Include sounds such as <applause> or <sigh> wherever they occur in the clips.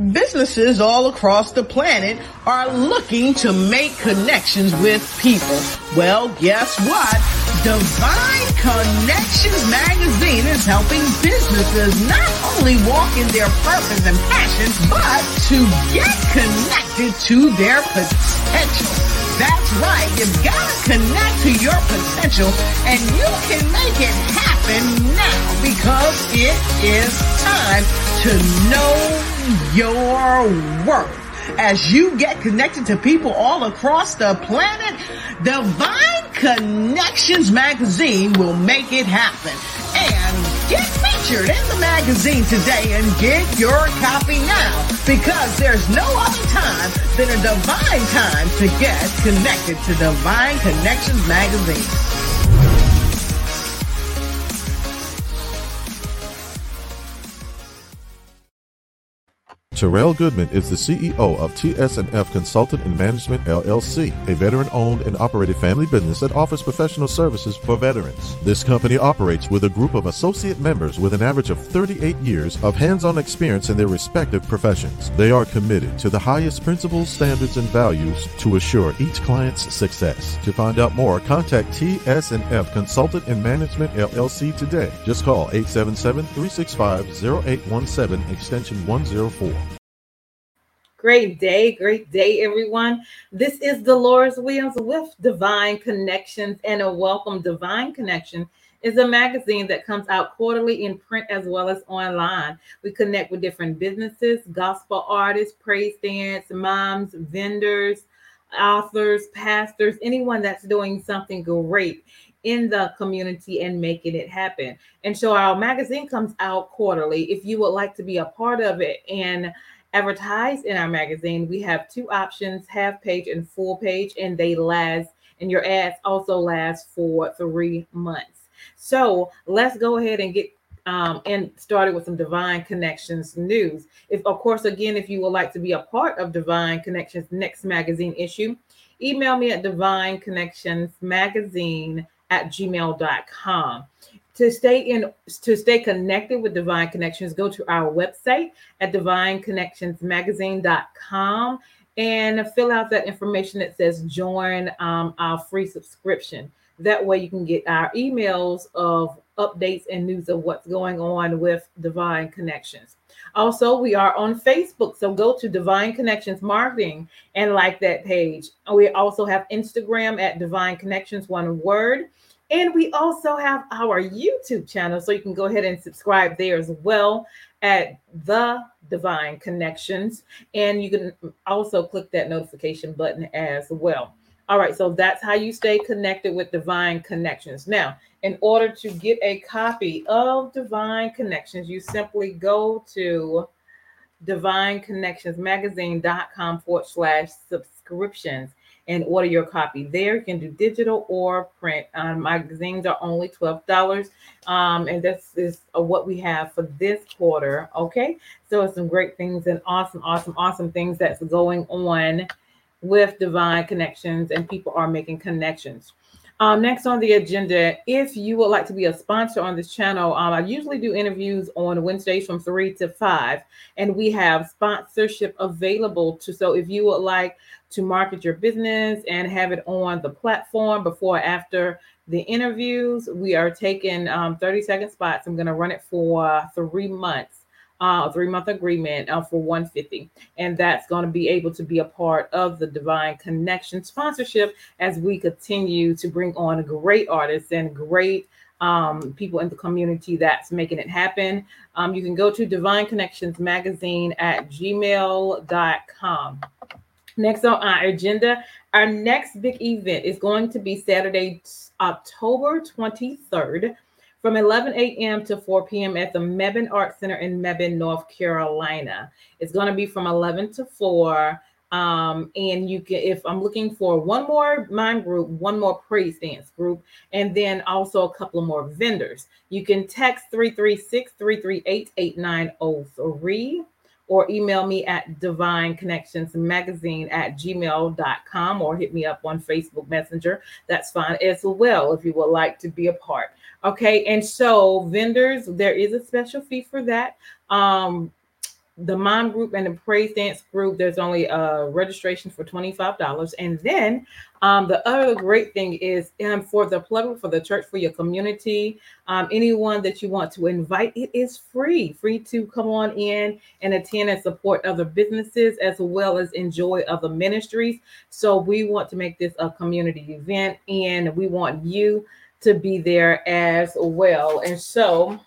Businesses all across the planet are looking to make connections with people. Well, guess what? Divine Connections Magazine is helping businesses not only walk in their purpose and passion, but to get connected to their potential. That's right. You've got to connect to your potential and you can make it happen now because it is time to know your worth. As you get connected to people all across the planet, Divine Connections magazine will make it happen. And get featured in the magazine today and get your copy now because there's no other time than a divine time to get connected to Divine Connections magazine. Terrell Goodman is the CEO of TS&F Consultant and Management LLC, a veteran-owned and operated family business that offers professional services for veterans. This company operates with a group of associate members with an average of 38 years of hands-on experience in their respective professions. They are committed to the highest principles, standards, and values to assure each client's success. To find out more, contact TS&F Consultant and Management LLC today. Just call 877-365-0817 extension 104. Great day, great day, everyone. This is Deloris Williams with Divine Connections, and a welcome. Divine Connection is a magazine that comes out quarterly in print as well as online. We connect with different businesses, gospel artists, praise dance, moms, vendors, authors, pastors, anyone that's doing something great in the community and making it happen. And so our magazine comes out quarterly. If you would like to be a part of it and advertise in our magazine, we have two options half page and full page, and they last, and your ads also last for three months. So let's go ahead and get um, and started with some Divine Connections news. If, of course, again, if you would like to be a part of Divine Connections next magazine issue, email me at Divine Connections Magazine at gmail.com to stay in to stay connected with divine connections go to our website at divineconnectionsmagazine.com and fill out that information that says join um, our free subscription. That way you can get our emails of updates and news of what's going on with divine connections. Also we are on facebook so go to divine connections marketing and like that page. We also have instagram at divine connections one word and we also have our YouTube channel, so you can go ahead and subscribe there as well at The Divine Connections. And you can also click that notification button as well. All right, so that's how you stay connected with Divine Connections. Now, in order to get a copy of Divine Connections, you simply go to divineconnectionsmagazine.com forward slash subscriptions and order your copy there. You can do digital or print. Um, magazines are only $12. Um, and this is uh, what we have for this quarter. Okay. So some great things and awesome, awesome, awesome things that's going on with Divine Connections, and people are making connections. Um, next on the agenda, if you would like to be a sponsor on this channel, um, I usually do interviews on Wednesdays from three to five, and we have sponsorship available to. So if you would like to market your business and have it on the platform before after the interviews, we are taking um, 30 second spots. I'm going to run it for three months uh, three month agreement uh, for 150 and that's going to be able to be a part of the divine connection sponsorship as we continue to bring on great artists and great um, people in the community that's making it happen. Um, you can go to divine connections magazine at gmail.com next on our agenda our next big event is going to be saturday october 23rd from 11 a.m. to 4 p.m. at the Mebane Art Center in Mebane, North Carolina. It's going to be from 11 to 4. Um, and you can, if I'm looking for one more mind group, one more praise dance group, and then also a couple of more vendors, you can text 336 338 8903 or email me at divine connections magazine at gmail.com or hit me up on facebook messenger that's fine as well if you would like to be a part Okay, and so vendors, there is a special fee for that. Um, the mom group and the praise dance group, there's only a registration for $25. And then um, the other great thing is um, for the plug for the church, for your community, um, anyone that you want to invite, it is free, free to come on in and attend and support other businesses as well as enjoy other ministries. So we want to make this a community event and we want you to be there as well. And so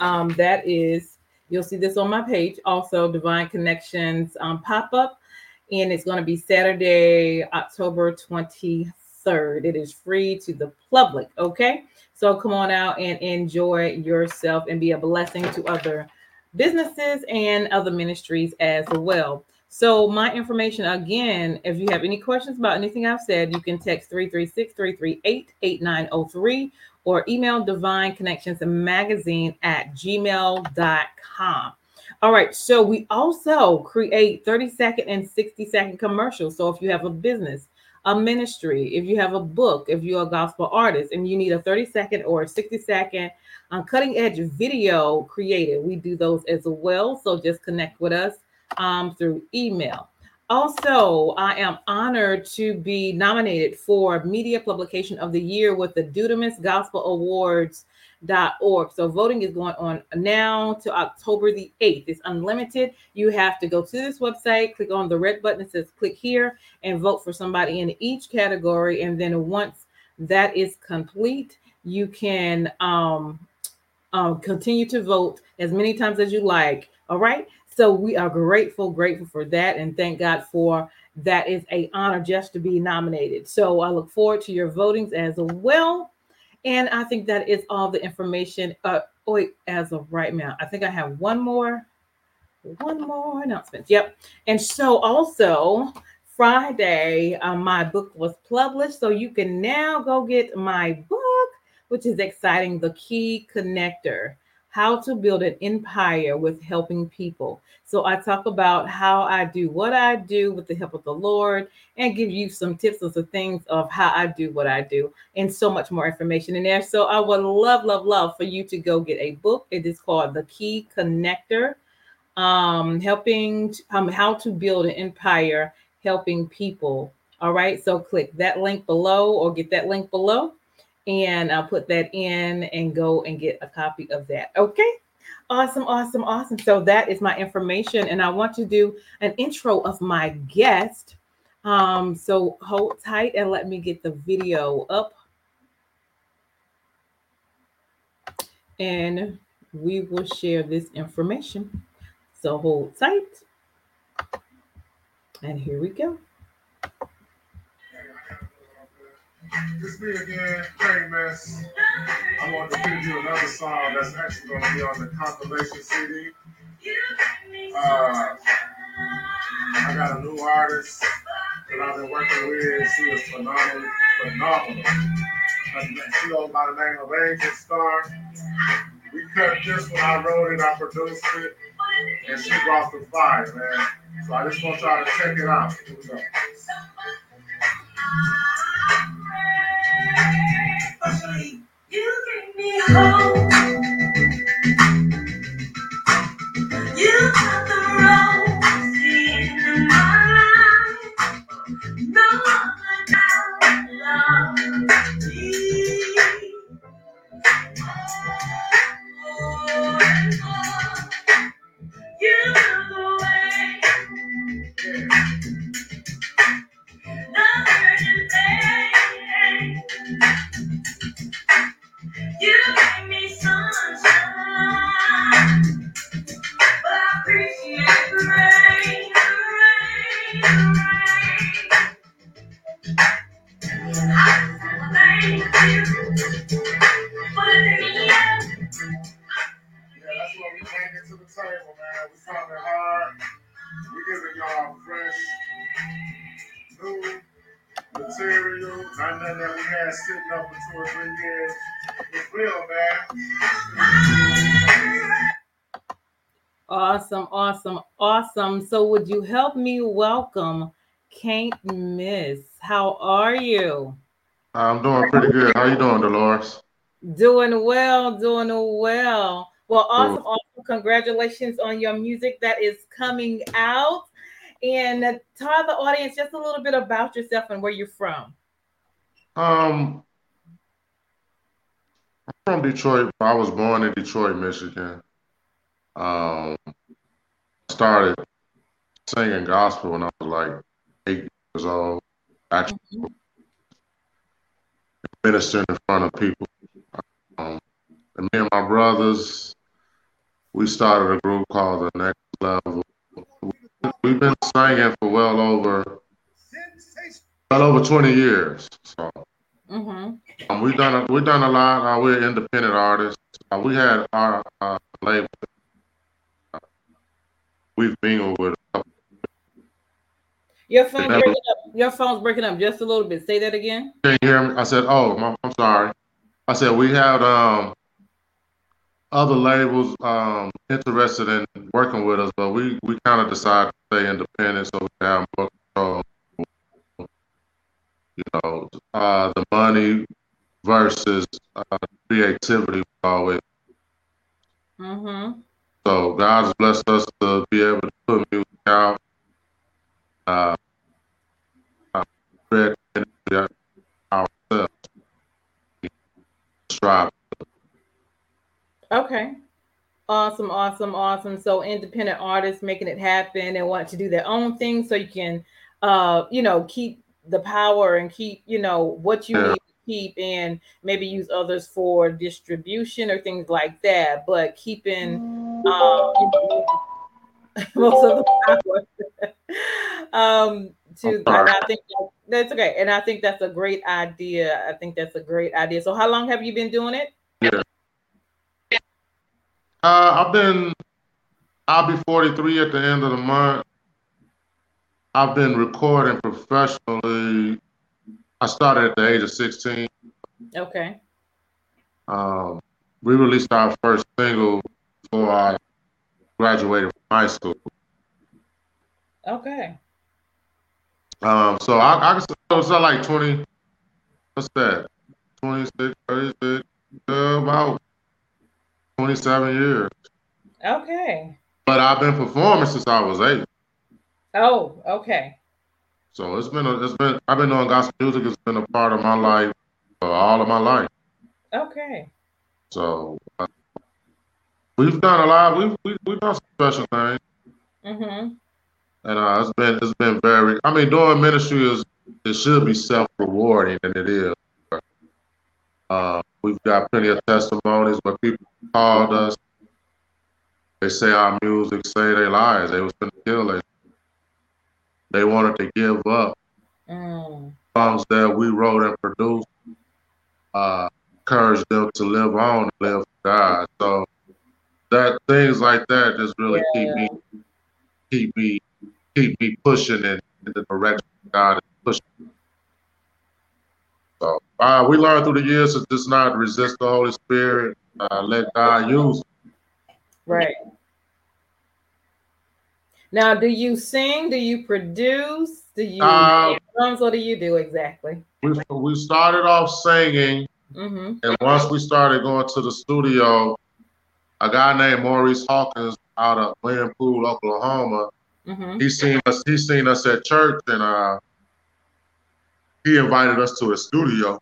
um, that is You'll see this on my page. Also, Divine Connections um, pop up, and it's going to be Saturday, October 23rd. It is free to the public. Okay. So come on out and enjoy yourself and be a blessing to other businesses and other ministries as well. So, my information again, if you have any questions about anything I've said, you can text 336 338 8903 or email divine connections magazine at gmail.com. All right, so we also create 30 second and 60 second commercials. So if you have a business, a ministry, if you have a book, if you're a gospel artist and you need a 30 second or a 60 second um, cutting edge video created, we do those as well. So just connect with us um, through email. Also, I am honored to be nominated for Media Publication of the Year with the Dunamis Gospel Awards.org. So voting is going on now to October the 8th. It's unlimited. You have to go to this website, click on the red button that says click here, and vote for somebody in each category. And then once that is complete, you can um, um, continue to vote as many times as you like. All right. So we are grateful, grateful for that, and thank God for that is a honor just to be nominated. So I look forward to your votings as well. And I think that is all the information. Uh, wait, as of right now, I think I have one more, one more announcement. Yep. And so also Friday, uh, my book was published, so you can now go get my book, which is exciting. The Key Connector how to build an empire with helping people. So I talk about how I do what I do with the help of the Lord and give you some tips and some things of how I do what I do and so much more information in there. So I would love, love, love for you to go get a book. It is called The Key Connector, um, helping um, how to build an empire helping people. All right. So click that link below or get that link below and I'll put that in and go and get a copy of that. Okay. Awesome, awesome, awesome. So that is my information, and I want to do an intro of my guest. Um, so hold tight and let me get the video up. And we will share this information. So hold tight. And here we go. It's me again, Mess. I want to give you another song that's actually going to be on the compilation CD. Uh, I got a new artist that I've been working with. She is phenomenal. phenomenal. She goes by the name of Angel Star. We cut this when I wrote it, I produced it, and she brought the fire, man. So I just want y'all to check it out. Here we go. You give me hope. Material, not nothing that we had sitting up for two or three years. It's real, man. Awesome, awesome, awesome. So, would you help me welcome Can't Miss? How are you? I'm doing pretty good. How you doing, Deloris? Doing well, doing well. Well, awesome, awesome. Congratulations on your music that is coming out. And tell the audience just a little bit about yourself and where you're from. Um, I'm from Detroit. I was born in Detroit, Michigan. Um, started singing gospel when I was like eight years old. Actually, mm-hmm. ministering in front of people. Um, and me and my brothers, we started a group called The Next Level. We've been singing for well over well over 20 years. So mm-hmm. um, we've done a, we've done a lot. Uh, we're independent artists. Uh, we had our uh, label. Uh, we've been with. Your phone breaking up. Your phone's breaking up just a little bit. Say that again. Can you hear me? I said, "Oh, I'm sorry." I said we had um other labels um, interested in working with us, but we, we kind of decided to stay independent so we have more control. You know, uh, the money versus uh, creativity always. Mm-hmm. So God has blessed us to be able to put music out. Uh, uh, ourselves. Strive Okay. Awesome, awesome, awesome. So independent artists making it happen and want to do their own thing so you can uh, you know, keep the power and keep, you know, what you need to keep and maybe use others for distribution or things like that, but keeping um <laughs> most of the power. <laughs> um to I think that's okay. And I think that's a great idea. I think that's a great idea. So how long have you been doing it? Yeah. Uh, I've been, I'll be 43 at the end of the month. I've been recording professionally. I started at the age of 16. Okay. Um, we released our first single before I graduated from high school. Okay. Um, so I, I so it's like 20, what's that? 26, 36, uh, about 27 years. Okay. But I've been performing since I was eight. Oh, okay. So it's been a, it's been I've been doing gospel music. It's been a part of my life for all of my life. Okay. So uh, we've done a lot. We've we, have we have done some special things. Mm-hmm. And uh, it's been it's been very. I mean, doing ministry is it should be self rewarding, and it is. Uh, we've got plenty of testimonies where people called us. They say our music, say they lies. They was gonna kill it. They wanted to give up. Mm. Songs that we wrote and produced uh, encouraged them to live on and live for God. So that things like that just really yeah. keep me keep me keep me pushing in, in the direction God is pushing. So uh, we learned through the years to just not resist the Holy Spirit, uh, let God use. Right. Now, do you sing? Do you produce? Do you uh, drums? What do you do exactly? We, we started off singing, mm-hmm. and once we started going to the studio, a guy named Maurice Hawkins out of Glenpool, Oklahoma, mm-hmm. he seen us. He seen us at church, and uh, he invited us to a studio,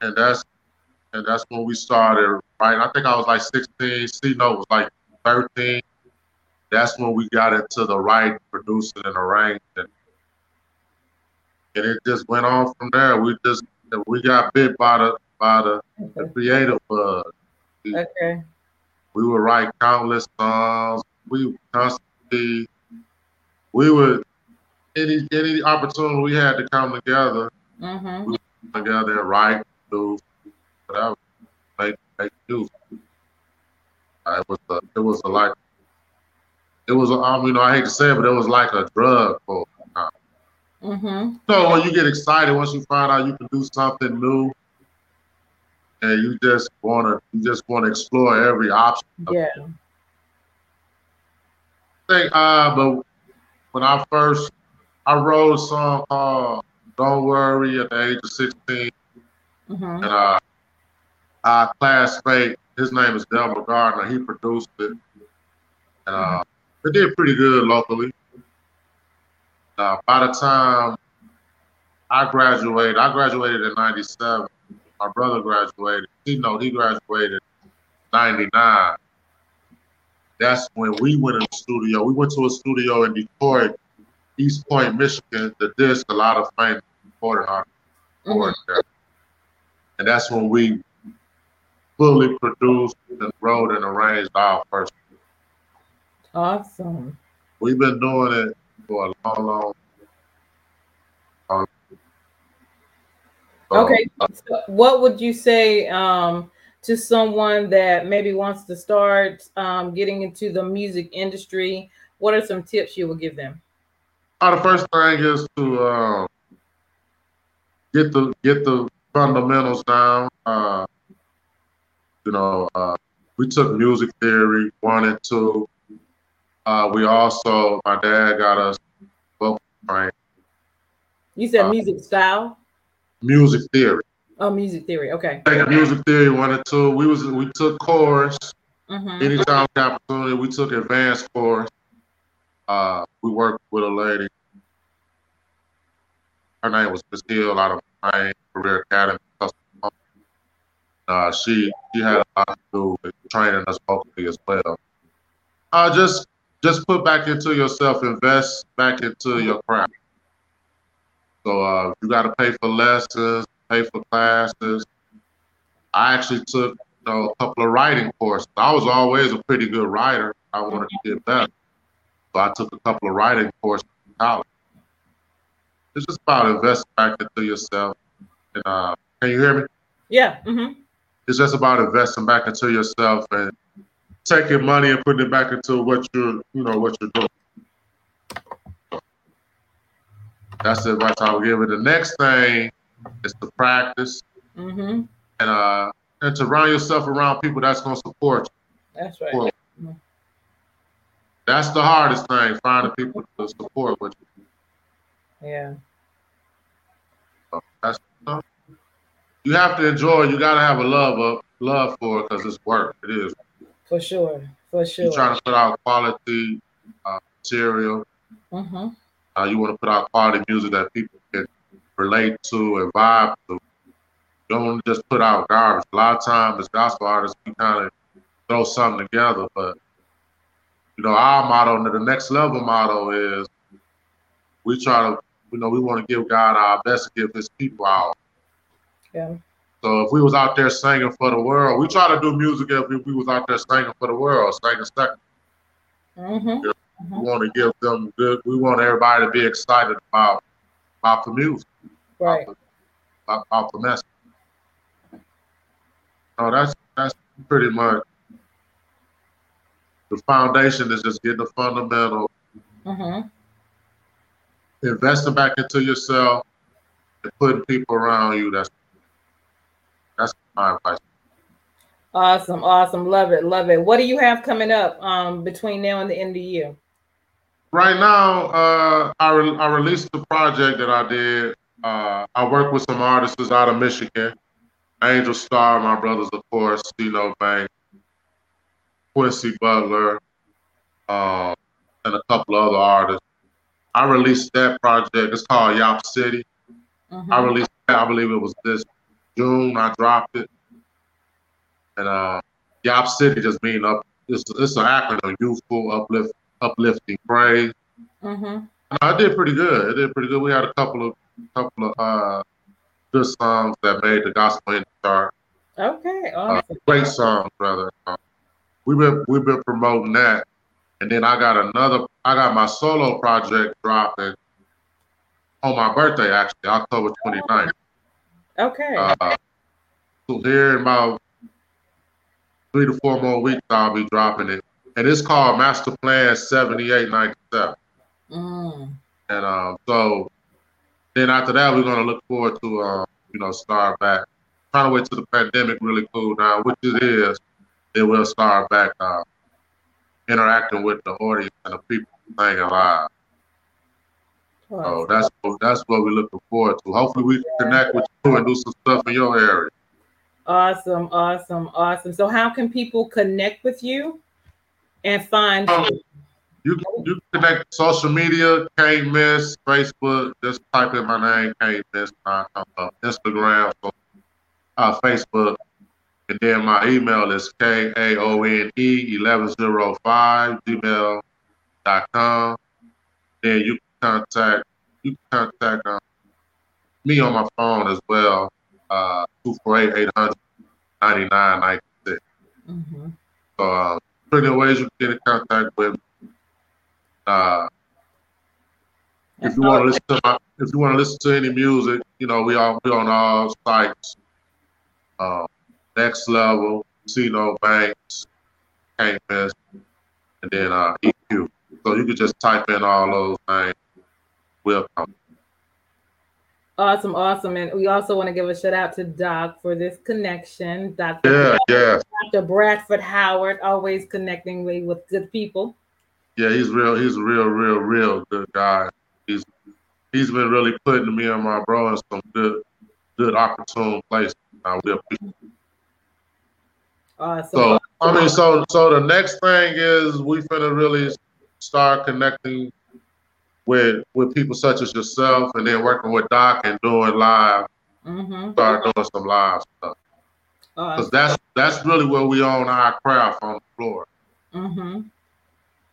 and that's and that's when we started. Right, I think I was like 16. C Note was like 13. That's when we got into the right producing and arranging, and it just went on from there. We just we got bit by the by the, the creative bug. okay. We would write countless songs. We constantly we would any any opportunity we had to come together Mm-hmm. We together and write, do whatever, make make do. Uh, it was a, it was a like, it was a, um, you know, I hate to say it, but it was like a drug for. Mm-hmm. So when you get excited, once you find out you can do something new, and you just wanna, you just wanna explore every option. Yeah. I think, uh, but when I first, I wrote a song called don't Worry at the age of 16. Mm-hmm. And uh, our classmate, his name is Delbert Gardner, he produced it. and uh, it did pretty good locally. Uh, by the time I graduated, I graduated in '97. My brother graduated. He know he graduated '99. That's when we went in the studio. We went to a studio in Detroit, Eastpointe, Michigan, to disc a lot of famous recording artists. Mm-hmm. And that's when we fully produced and wrote and arranged our first. Awesome. We've been doing it for a long, long. long okay. So what would you say um, to someone that maybe wants to start um, getting into the music industry? What are some tips you would give them? Uh, the first thing is to uh, get the get the fundamentals down. Uh, you know, uh, we took music theory one and two. Uh, we also, my dad got us vocal training. You said uh, music style. Music theory. Oh, music theory. Okay. music theory one and two. We was we took course. Mm-hmm. Anytime we opportunity, we took advanced course. Uh, we worked with a lady. Her name was Miss Hill out of my career academy. Uh, she she had a lot to do with training us vocally as well. Uh, just just put back into yourself, invest back into your craft. So uh, you got to pay for lessons, pay for classes. I actually took you know, a couple of writing courses. I was always a pretty good writer. I wanted to get better. So I took a couple of writing courses in college. It's just about investing back into yourself. And uh, can you hear me? Yeah. Mm-hmm. It's just about investing back into yourself and taking money and putting it back into what you're, you know, what you're doing. That's the advice I would give it. The next thing is to practice mm-hmm. and uh and to round yourself around people that's gonna support you. That's right. That's the hardest thing, finding people to support with you. Yeah. So that's you have to enjoy. You got to have a love of love for it because it's work. It is. For sure. For sure. You're trying to put out quality uh, material. Mm-hmm. Uh, you want to put out quality music that people can relate to and vibe to. You don't want to just put out garbage. A lot of times, as gospel artists, we kind of throw something together. But you know, our motto, the next level motto is we try to, you know, we want to give God our best to give His people our. Yeah. So if we was out there singing for the world, we try to do music if we, was out there singing for the world, singing 2nd mm-hmm. you know, mm-hmm. We want to give them good. We want everybody to be excited about about the music, right? About, about the message. No, that's that's pretty much the foundation is just getting the fundamental, mm-hmm. investing back into yourself, and putting people around you. That's Awesome, awesome, love it, love it. What do you have coming up um, between now and the end of the year? Right now, uh, I, re- I released the project that I did. Uh, I work with some artists out of Michigan. Angel Star, my brothers, of course, CeeLo Bank, Quincy Butler, uh, and a couple other artists. I released that project. It's called Yop City. Mm-hmm. I released that, I believe it was this June. I dropped it. And uh, Yop City just mean up. It's, it's an acronym: youthful, uplift, uplifting praise. Mm-hmm. I did pretty good. It did pretty good. We had a couple of couple of uh, good songs that made the gospel in chart. Okay, uh, awesome. Uh, great songs, brother. Uh, we've been we've been promoting that, and then I got another. I got my solo project dropping on my birthday, actually, October 29th. Okay. Uh, so here in about three to four more weeks, I'll be dropping it, and it's called Master Plan 7897. Mm. And um, so then after that, we're gonna look forward to uh, you know start back. Trying to wait till the pandemic really cool down, which it is. Then we'll start back uh, interacting with the audience and the people playing live. So that's that's what we're looking forward to. Hopefully, we can connect with you and do some stuff in your area. Awesome, awesome, awesome. So, how can people connect with you? and find Um, you? You you connect social media, Kaintmiss, Facebook, just type in my name, Kaintmiss, uh, Instagram, uh, Facebook, and then my email is K A O N E eleven zero five gmail.com. Then you can contact you can contact uh, me on my phone as well, uh, 248 800 9996. Mhm. So, uh, pretty ways you can get in contact with me. Uh, if you want to listen to my, if you want to listen to any music, you know, we are we on all sites. Uh, next level, Cino Banks, Kaintmiss, and then uh, EQ. So you could just type in all those things. We'll come. Awesome, awesome. And we also want to give a shout out to Doc for this connection. Dr. Yeah, yeah, Dr. Bradford Howard, always connecting me with good people. yeah. He's real. He's a real, real, real good guy. He's he's been really putting me and my bro in some good, good opportune places. I will appreciate Awesome. So I mean, so so the next thing is we finna really start connecting with with people such as yourself, and then working with Doc and doing live, mm-hmm. start doing some live stuff. Because Awesome. that's that's really where we own our craft on the floor. Mm-hmm.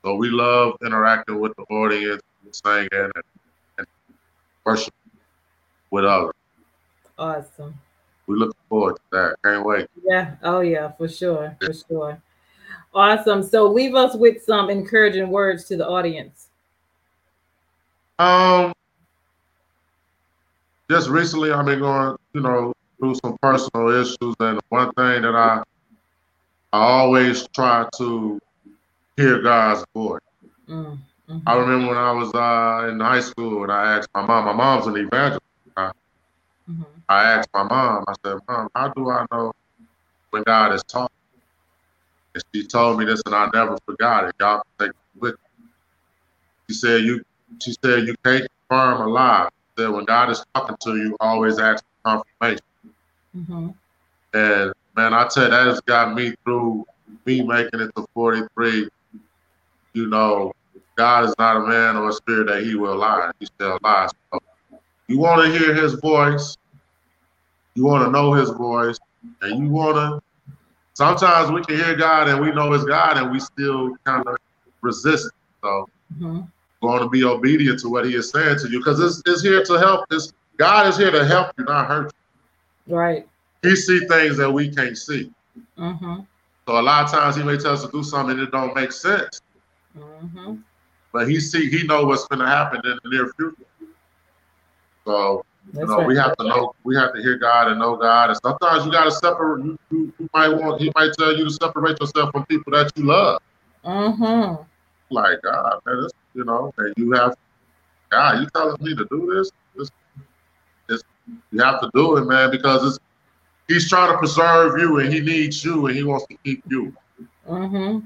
So we love interacting with the audience, and singing, and, and worship with others. Awesome. We look forward to that. Can't wait. Yeah. Oh, yeah, for sure. For sure. Awesome. So leave us with some encouraging words to the audience. Um, just recently, I've been going, you know, through some personal issues, and one thing that I, I always try to hear God's voice. Mm, mhm. I remember when I was uh, in high school, and I asked my mom. My mom's an evangelist. Mhm. I asked my mom. I said, "Mom, how do I know when God is talking?" And she told me this, and I never forgot it. Y'all can take it with. me. She said, "You." She said, "You can't confirm a lie." Said, "When God is talking to you, always ask for confirmation." Mhm. And man, I tell you, that has got me through me making it to 43. You know, God is not a man or a spirit that he will lie. He still lies. So you want to hear his voice, you want to know his voice, and you want to. Sometimes we can hear God and we know it's God and we still kind of resist. it. So Mhm. Going to be obedient to what he is saying to you because it's, it's here to help. It's, God is here to help you, not hurt you. Right. He see things that we can't see. Mm-hmm. So a lot of times he may tell us to do something that don't make sense, Mm-hmm. but he see he know what's going to happen in the near future. So you know we have to know we have to hear God and know God, and sometimes you got to separate. You, you, you might want he might tell you to separate yourself from people that you love. Mm-hmm. Like God, man, this, you know, and you have God. You telling me to do this? This, this you have to do it, man, because it's he's trying to preserve you, and he needs you, and he wants to keep you. Mm-hmm.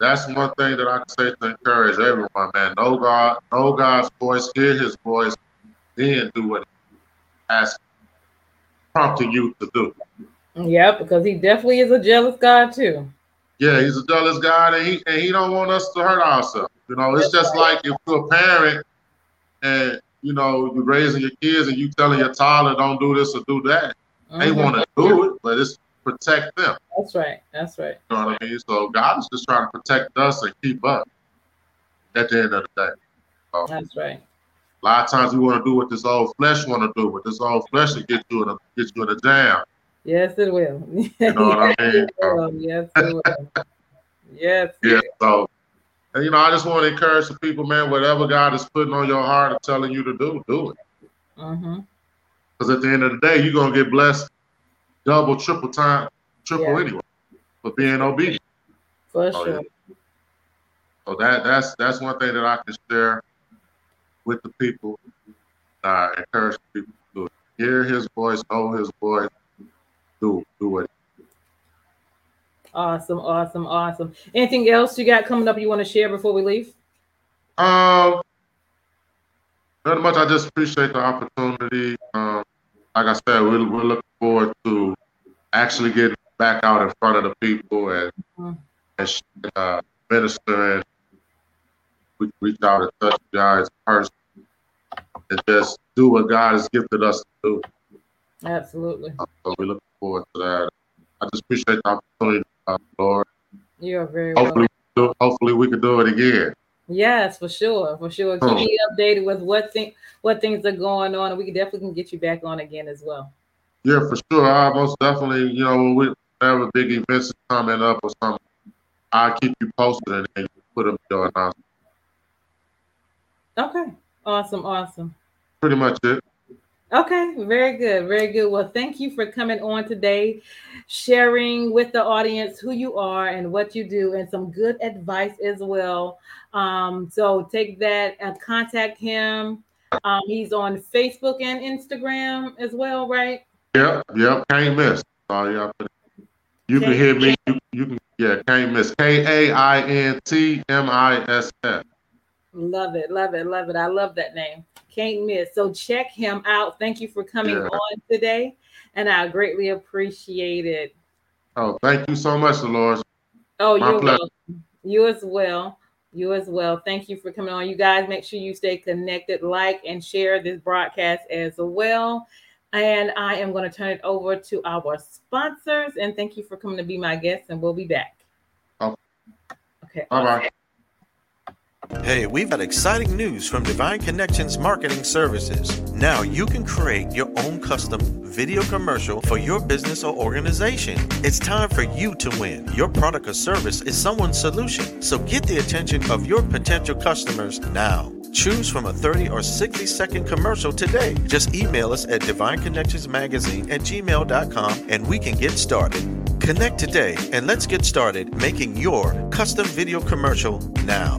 That's one thing that I can say to encourage everyone, man. Know God, know God's voice, hear His voice, then do what He asks, prompting you to do. Yep, because he definitely is a jealous God too. Yeah, He's a jealous God, and He and He don't want us to hurt ourselves. You know, it's just like if you're a parent and you know you're raising your kids and you telling your toddler don't do this or do that. They Mhm. want to do it, but it's protect them. That's right. That's right. You know what I mean? So God is just trying to protect us and keep us at the end of the day. So, That's right. A lot of times we want to do what this old flesh want to do, but this old flesh will get you in a get you in a jam. Yes, it will. <laughs> You know what I mean? Yes, it will. Yes, it will. <laughs> Yes. Yeah. So, and, you know, I just want to encourage the people, man. Whatever God is putting on your heart and telling you to do, do it. Mm-hmm. Because at the end of the day, you're gonna get blessed double, triple time, triple Yeah. anyway for being obedient. For Oh, sure. So that that's that's one thing that I can share with the people. I encourage people to do it. Hear His voice, know His voice, do do it. Awesome. Awesome. Awesome. Anything else you got coming up you want to share before we leave? Um, very much. I just appreciate the opportunity. Um, like I said, we're, we're looking forward to actually getting back out in front of the people and Mhm. and sh- uh, minister and we can reach out and touch you guys person and just do what God has gifted us to do. Absolutely. So we look forward to that. I just appreciate the opportunity, uh, Lord. You're very Hopefully, welcome. hopefully we can do it again. Yes, for sure, for sure. Keep me updated with what thing, what things are going on, and we can definitely can get you back on again as well. Yeah, for sure. I most definitely, you know, when we have big events coming up or something, I'll keep you posted and then you put up your announcement. Okay. Awesome. Awesome. Pretty much it. Okay, very good, very good. Well, thank you for coming on today, sharing with the audience who you are and what you do, and some good advice as well. Um, so take that and contact him. Um, he's on Facebook and Instagram as well, right? Yep, yep, Kaintmiss. Oh, yeah. You can hear me. You, you can, yeah, Kaintmiss. K A I N T M I S S. Love it, love it, love it. I love that name. Kaintmiss. So check him out. Thank you for coming Yeah. on today, and I greatly appreciate it. Oh, thank you so much, Deloris. Oh, My you're pleasure. welcome. You as well. You as well. Thank you for coming on. You guys make sure you stay connected, like and share this broadcast as well. And I am going to turn it over to our sponsors. And thank you for coming to be my guest. And we'll be back. Oh. Okay. Bye bye. Hey, we've got exciting news from Divine Connections Marketing Services. Now you can create your own custom video commercial for your business or organization. It's time for you to win. Your product or service is someone's solution. So get the attention of your potential customers now. Choose from a 30 or 60 second commercial today. Just email us at divineconnectionsmagazine at gmail.com and we can get started. Connect today and let's get started making your custom video commercial now.